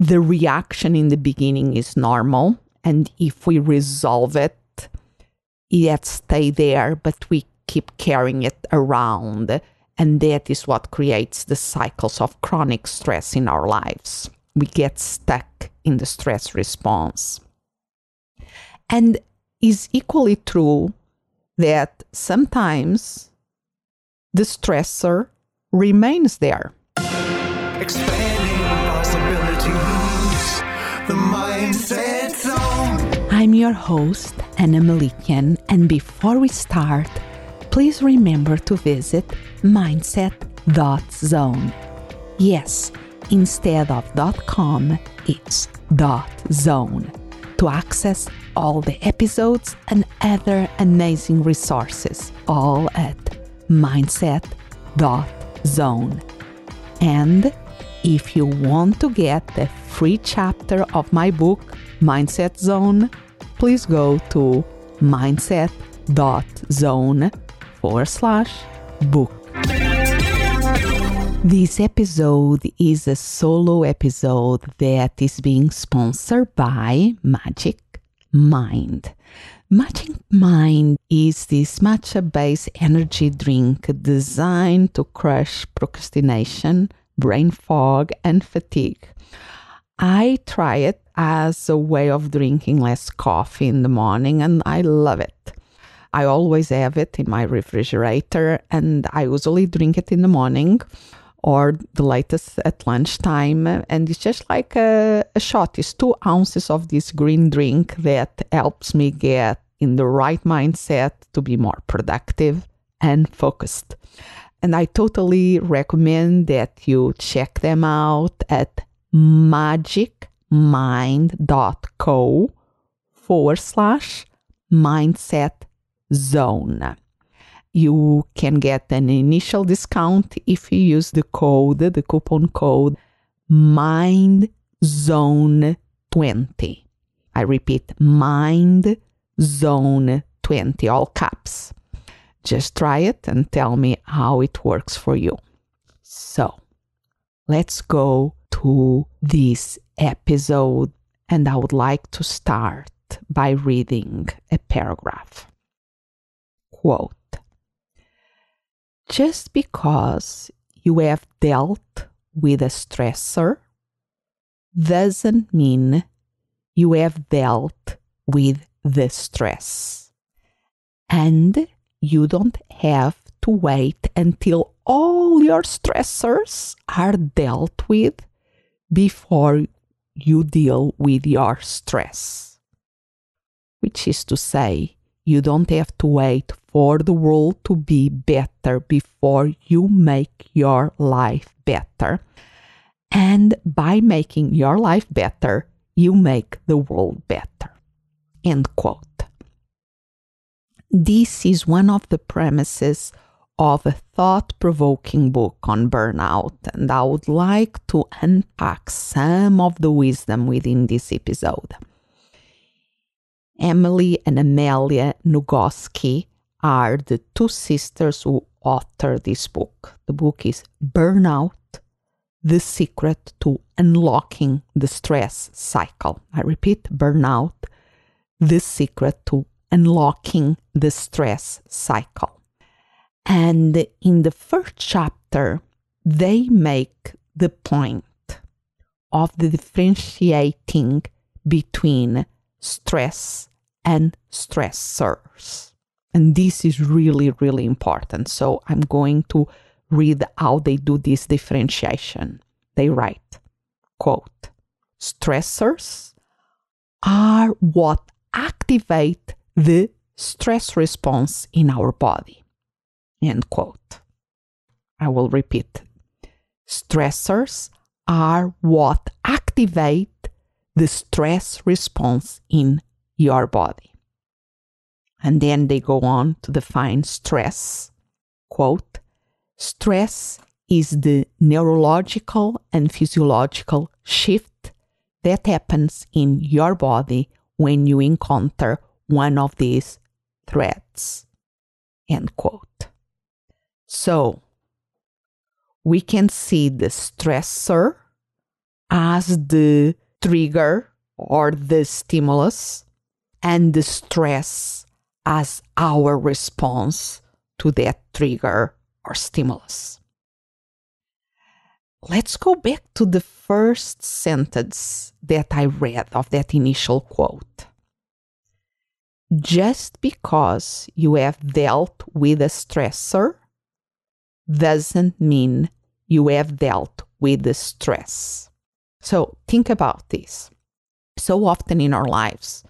the reaction in the beginning is normal. And if we resolve it, it stay there, but we keep carrying it around. And that is what creates the cycles of chronic stress in our lives. We get stuck in the stress response. And is equally true that sometimes the stressor remains there. Expanding I'm your host, Ana Melikian, and before we start, please remember to visit mindset.zone. Yes, instead of .com, it's .zone to access all the episodes and other amazing resources, all at mindset.zone. And if you want to get the free chapter of my book, Mindset Zone, please go to mindset.zone forward slash book. This episode is a solo episode that is being sponsored by Magic Mind. Magic Mind is this matcha based energy drink designed to crush procrastination, brain fog, and fatigue. I try it as a way of drinking less coffee in the morning and I love it. I always have it in my refrigerator and I usually drink it in the morning or the latest at lunchtime. And it's just like a, a shot. It's two ounces of this green drink that helps me get in the right mindset to be more productive and focused. And I totally recommend that you check them out at magicmind.co forward slash mindset zone you can get an initial discount if you use the code, the coupon code MINDZONE20. I repeat, MINDZONE20, all caps. Just try it and tell me how it works for you. So, let's go to this episode, and I would like to start by reading a paragraph. Quote just because you have dealt with a stressor doesn't mean you have dealt with the stress. And you don't have to wait until all your stressors are dealt with before you deal with your stress. Which is to say, you don't have to wait for the world to be better before you make your life better. And by making your life better, you make the world better. End quote. This is one of the premises of a thought provoking book on burnout, and I would like to unpack some of the wisdom within this episode. Emily and Amelia Nagoski are the two sisters who authored this book. The book is Burnout The Secret to Unlocking the Stress Cycle. I repeat, Burnout The Secret to Unlocking the Stress Cycle. And in the first chapter, they make the point of the differentiating between stress and stressors. And this is really, really important. So I'm going to read how they do this differentiation. They write, quote, stressors are what activate the stress response in our body. End quote. I will repeat. Stressors are what activate the stress response in your body. And then they go on to define stress. Quote, stress is the neurological and physiological shift that happens in your body when you encounter one of these threats. End quote. So, we can see the stressor as the trigger or the stimulus, and the stress as our response to that trigger or stimulus. Let's go back to the first sentence that I read of that initial quote. Just because you have dealt with a stressor doesn't mean you have dealt with the stress. So think about this. So often in our lives,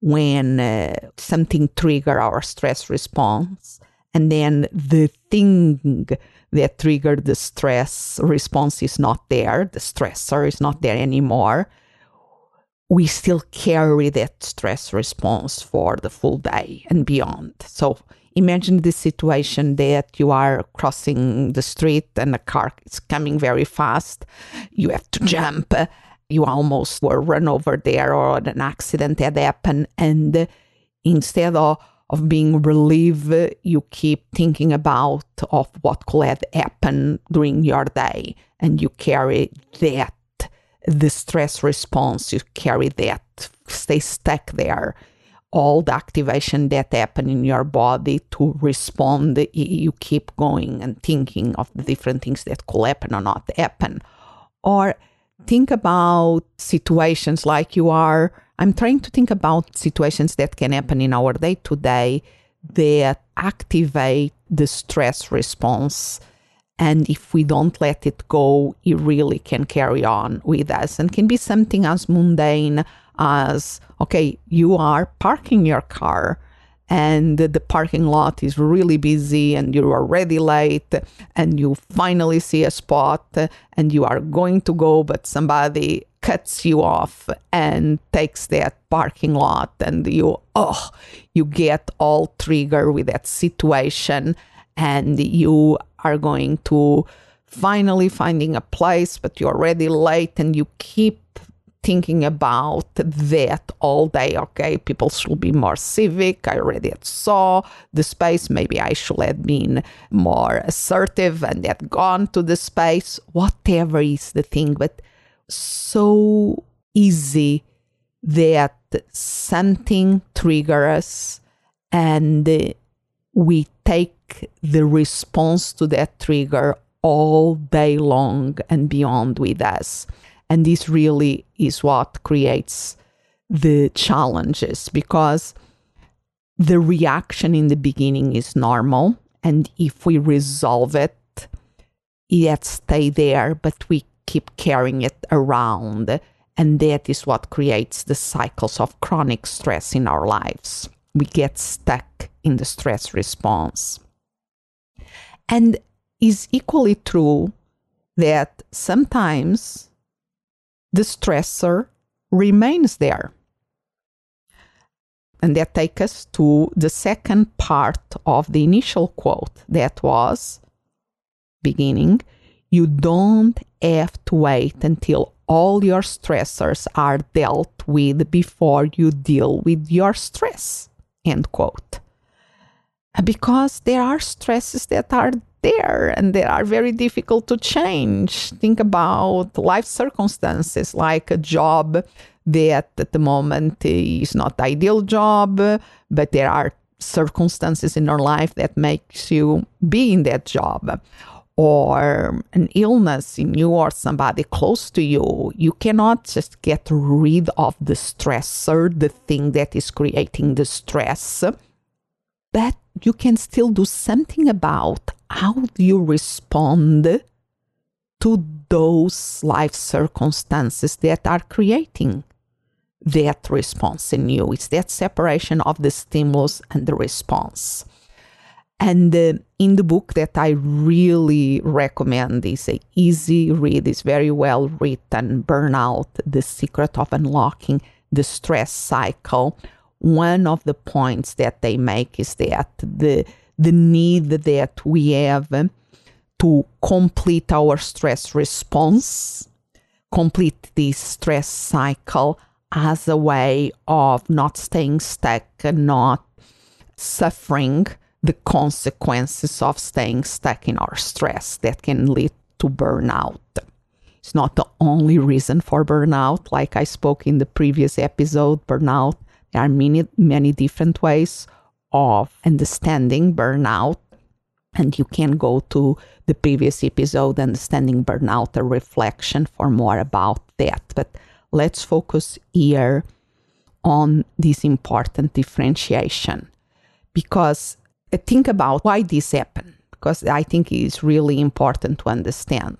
when uh, something trigger our stress response, and then the thing that triggered the stress response is not there, the stressor is not there anymore, we still carry that stress response for the full day and beyond. So imagine the situation that you are crossing the street and a car is coming very fast. You have to jump. You almost were run over there or an accident had happened. And instead of, of being relieved, you keep thinking about of what could have happened during your day. And you carry that, the stress response, you carry that, stay stuck there all the activation that happen in your body to respond you keep going and thinking of the different things that could happen or not happen. Or think about situations like you are i'm trying to think about situations that can happen in our day to day that activate the stress response. And if we don't let it go it really can carry on with us. And can be something as mundane as okay, you are parking your car and the parking lot is really busy and you're already late and you finally see a spot and you are going to go, but somebody cuts you off and takes that parking lot and you, oh, you get all triggered with that situation and you are going to finally finding a place, but you're already late and you keep thinking about that all day. Okay, people should be more civic. I already saw the space. Maybe I should have been more assertive and had gone to the space. Whatever is the thing, but so easy that something triggers and we take the response to that trigger all day long and beyond with us. And this really is what creates the challenges because the reaction in the beginning is normal. And if we resolve it, it stay there, but we keep carrying it around. And that is what creates the cycles of chronic stress in our lives. We get stuck in the stress response. And is equally true that sometimes the stressor remains there. And that takes us to the second part of the initial quote that was beginning, you don't have to wait until all your stressors are dealt with before you deal with your stress. End quote. Because there are stresses that are there and they are very difficult to change. Think about life circumstances like a job that at the moment is not the ideal job, but there are circumstances in your life that makes you be in that job. Or an illness in you or somebody close to you, you cannot just get rid of the stressor, the thing that is creating the stress but you can still do something about how you respond to those life circumstances that are creating that response in you. It's that separation of the stimulus and the response. And uh, in the book that I really recommend is a easy read, is very well written, Burnout, The Secret of Unlocking the Stress Cycle one of the points that they make is that the the need that we have to complete our stress response, complete this stress cycle as a way of not staying stuck and not suffering the consequences of staying stuck in our stress that can lead to burnout. It's not the only reason for burnout. Like I spoke in the previous episode, burnout, there are many, many different ways of understanding burnout. And you can go to the previous episode, Understanding Burnout, a reflection for more about that. But let's focus here on this important differentiation because uh, think about why this happened because I think it is really important to understand.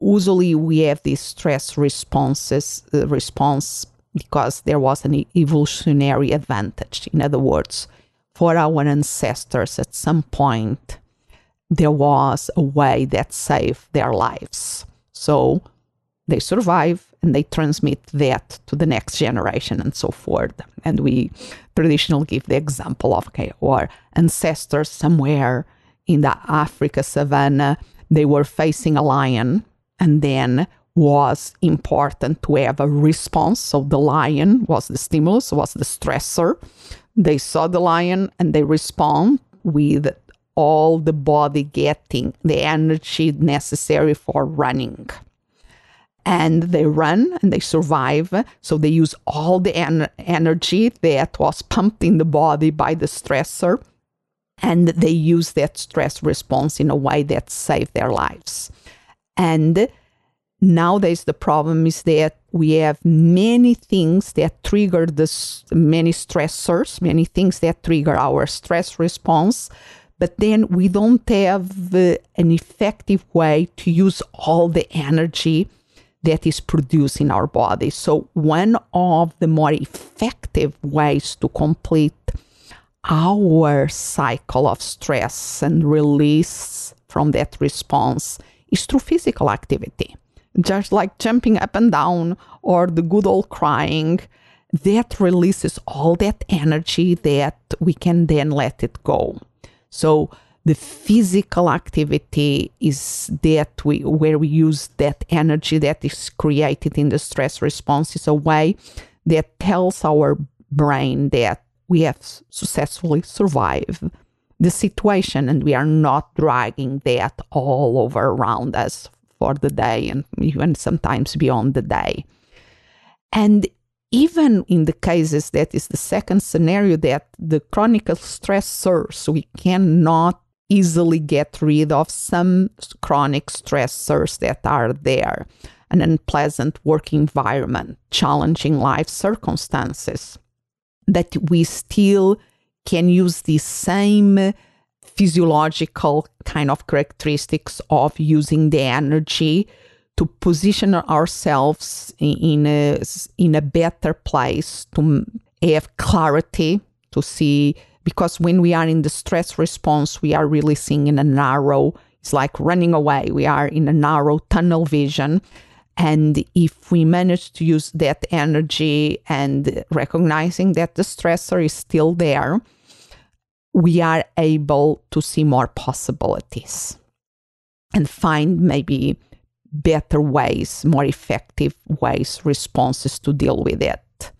Usually we have these stress responses uh, response because there was an evolutionary advantage. In other words, for our ancestors at some point there was a way that saved their lives. So they survive and they transmit that to the next generation and so forth. And we traditionally give the example of okay, our ancestors somewhere in the Africa savannah, they were facing a lion and then was important to have a response. So the lion was the stimulus, was the stressor. They saw the lion and they respond with all the body getting the energy necessary for running and they run and they survive. So they use all the en- energy that was pumped in the body by the stressor, and they use that stress response in a way that saved their lives. And nowadays, the problem is that we have many things that trigger this, many stressors, many things that trigger our stress response. But then we don't have uh, an effective way to use all the energy that is produced in our body. So, one of the more effective ways to complete our cycle of stress and release from that response is through physical activity, just like jumping up and down or the good old crying. That releases all that energy that we can then let it go. So, the physical activity is that we where we use that energy that is created in the stress response is a way that tells our brain that we have successfully survived the situation and we are not dragging that all over around us for the day and even sometimes beyond the day. And even in the cases that is the second scenario that the chronic stressors we cannot easily get rid of some chronic stressors that are there an unpleasant work environment, challenging life circumstances, that we still can use the same physiological kind of characteristics of using the energy to position ourselves in a, in a better place, to have clarity, to see because when we are in the stress response, we are really seeing in a narrow, it's like running away. We are in a narrow tunnel vision. And if we manage to use that energy and recognizing that the stressor is still there, we are able to see more possibilities and find maybe better ways, more effective ways, responses to deal with it.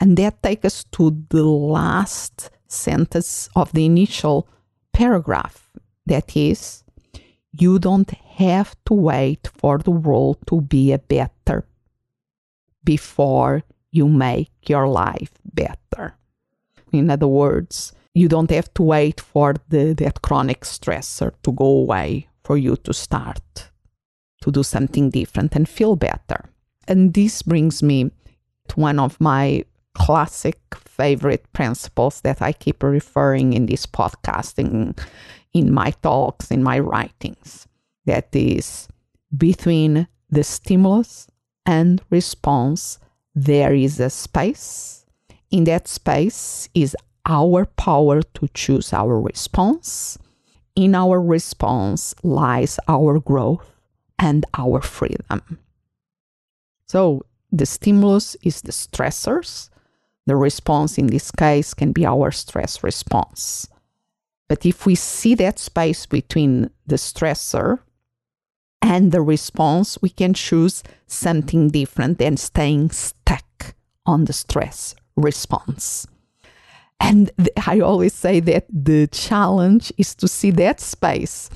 And that takes us to the last sentence of the initial paragraph. That is, you don't have to wait for the world to be a better before you make your life better. In other words, you don't have to wait for the, that chronic stressor to go away for you to start to do something different and feel better. And this brings me to one of my classic favorite principles that I keep referring in this podcast, in, in my talks, in my writings. That is, between the stimulus and response, there is a space. In that space is our power to choose our response. In our response lies our growth and our freedom. So, the stimulus is the stressors, the response in this case can be our stress response. But if we see that space between the stressor and the response, we can choose something different than staying stuck on the stress response. And I always say that the challenge is to see that space.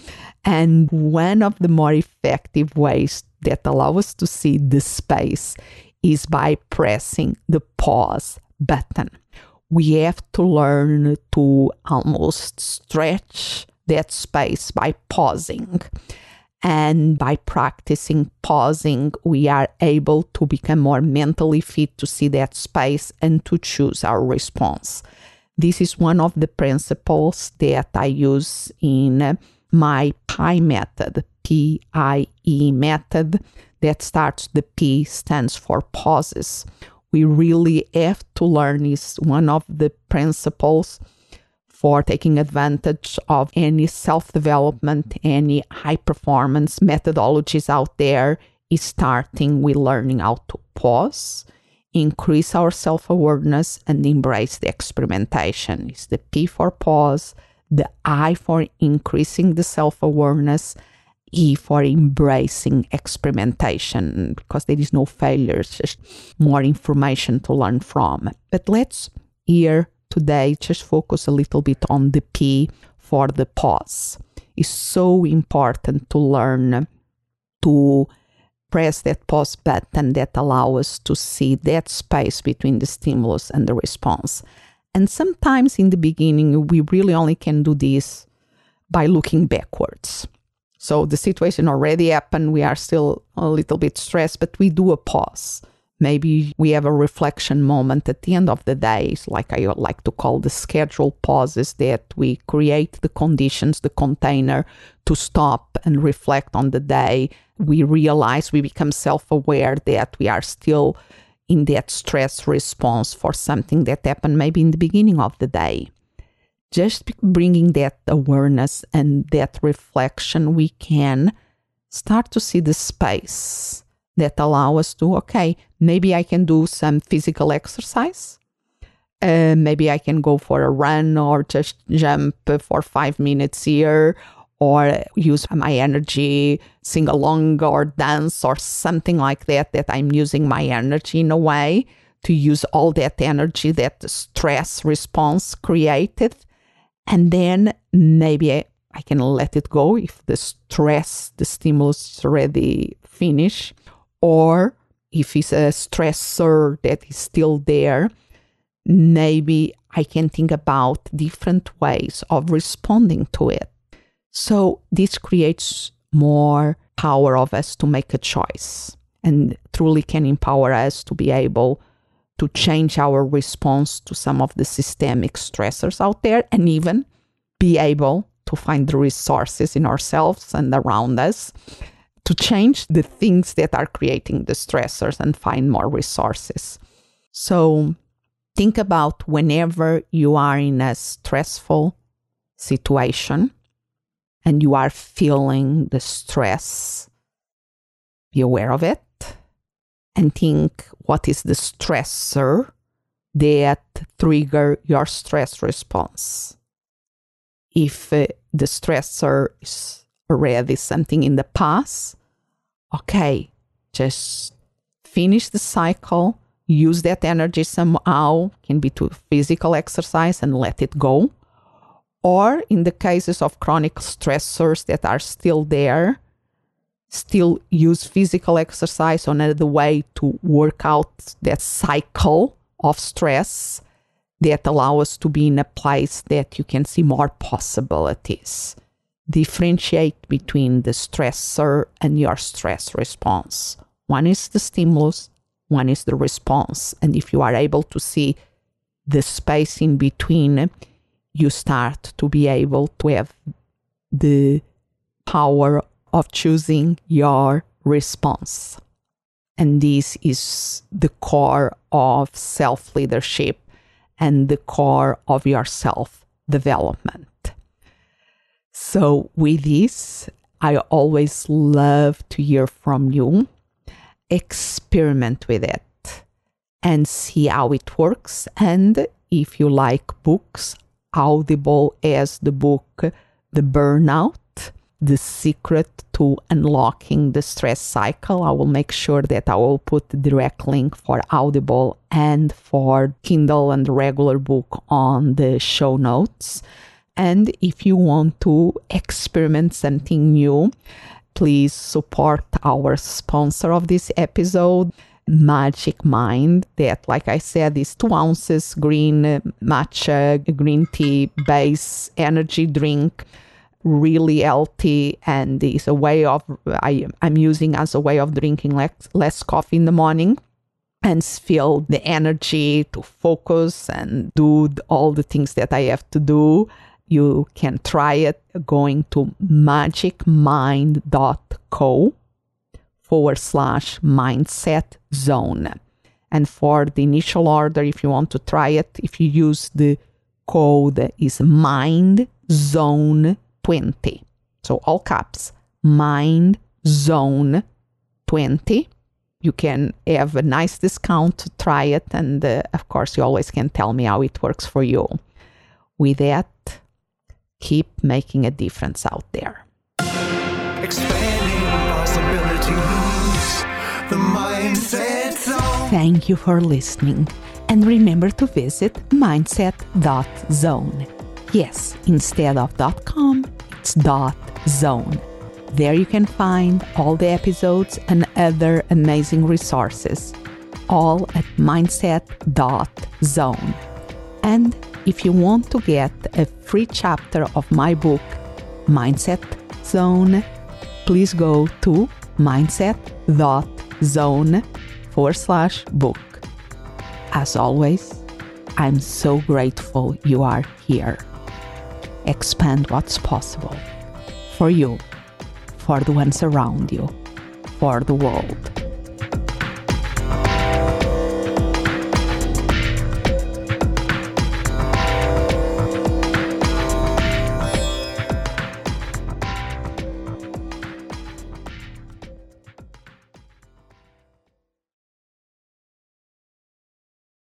And one of the more effective ways that allow us to see the space is by pressing the pause button. We have to learn to almost stretch that space by pausing. And by practicing pausing, we are able to become more mentally fit to see that space and to choose our response. This is one of the principles that I use in uh, my PIE method, P I E method, that starts, the P stands for pauses. We really have to learn is one of the principles for taking advantage of any self development, any high performance methodologies out there is starting with learning how to pause, increase our self awareness, and embrace the experimentation. It's the P for pause, the I for increasing the self awareness, E for embracing experimentation because there is no failure, it's just more information to learn from. But let's here today just focus a little bit on the P for the pause. It's so important to learn to press that pause button that allows us to see that space between the stimulus and the response. And sometimes in the beginning, we really only can do this by looking backwards. So the situation already happened. We are still a little bit stressed, but we do a pause. Maybe we have a reflection moment at the end of the day, like I like to call the schedule pauses that we create the conditions, the container to stop and reflect on the day. We realize we become self aware that we are still in that stress response for something that happened maybe in the beginning of the day. Just bringing that awareness and that reflection, we can start to see the space that allow us to okay maybe i can do some physical exercise. Uh, maybe i can go for a run or just jump for five minutes here or use my energy sing along or dance or something like that that i'm using my energy in a way to use all that energy that stress response created. And then maybe I, I can let it go if the stress the stimulus is already finished or if it's a stressor that is still there, maybe I can think about different ways of responding to it. So this creates more power of us to make a choice and truly can empower us to be able to change our response to some of the systemic stressors out there and even be able to find the resources in ourselves and around us to change the things that are creating the stressors and find more resources. So think about whenever you are in a stressful situation and you are feeling the stress, be aware of it and think what is the stressor that trigger your stress response. If uh, the stressor is already something in the past, okay, just finish the cycle, use that energy somehow, can be to physical exercise and let it go. Or in the cases of chronic stressors that are still there, still use physical exercise on another way to work out that cycle of stress that allow us to be in a place that you can see more possibilities differentiate between the stressor and your stress response. One is the stimulus, one is the response. And if you are able to see the space in between, you start to be able to have the power of choosing your response. And this is the core of self leadership and the core of your self development. So, with this, I always love to hear from you. Experiment with it and see how it works. And if you like books, Audible has the book The Burnout, The Secret to Unlocking the Stress Cycle. I will make sure that I will put the direct link for Audible and for Kindle and the regular book on the show notes. And if you want to experiment something new, please support our sponsor of this episode, Magic Mind, that, like I said, is two ounces green matcha green tea base energy drink really healthy and is a way of I, i'm using as a way of drinking less, less coffee in the morning and feel the energy to focus and do all the things that i have to do you can try it going to magicmind.co forward slash mindset zone. And for the initial order, if you want to try it, if you use the code is mind zone 20. So all caps, mind zone 20. You can have a nice discount to try it. And uh, of course, you always can tell me how it works for you. With that, keep making a difference out there. Expanding possibilities, the mindset zone. Thank you for listening. And remember to visit mindset.zone. Yes, instead of .com, it's .zone. There you can find all the episodes and other amazing resources, all at mindset.zone. And if you want to get a free chapter of my book, Mindset Zone, please go to mindset.zone forward slash book. As always, I'm so grateful you are here. Expand what's possible for you, for the ones around you, for the world.